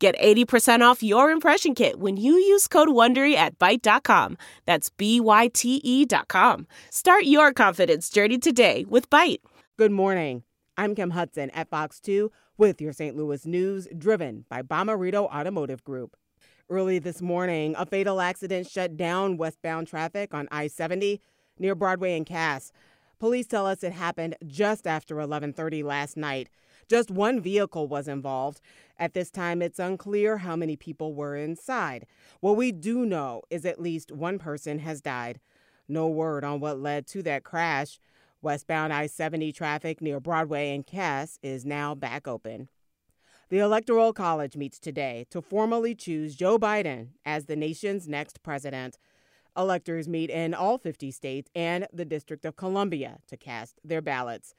Get 80% off your impression kit when you use code WONDERY at Byte.com. That's B-Y-T-E dot com. Start your confidence journey today with Byte. Good morning. I'm Kim Hudson at Fox 2 with your St. Louis news driven by Bommarito Automotive Group. Early this morning, a fatal accident shut down westbound traffic on I-70 near Broadway and Cass. Police tell us it happened just after 11:30 last night. Just one vehicle was involved. At this time, it's unclear how many people were inside. What we do know is at least one person has died. No word on what led to that crash. Westbound I 70 traffic near Broadway and Cass is now back open. The Electoral College meets today to formally choose Joe Biden as the nation's next president. Electors meet in all 50 states and the District of Columbia to cast their ballots.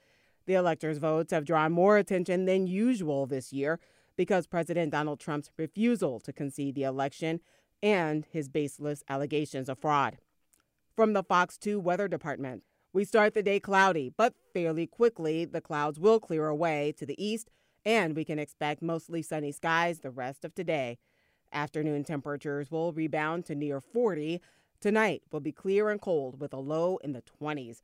The electors' votes have drawn more attention than usual this year because President Donald Trump's refusal to concede the election and his baseless allegations of fraud. From the Fox 2 Weather Department, we start the day cloudy, but fairly quickly the clouds will clear away to the east, and we can expect mostly sunny skies the rest of today. Afternoon temperatures will rebound to near 40. Tonight will be clear and cold with a low in the 20s.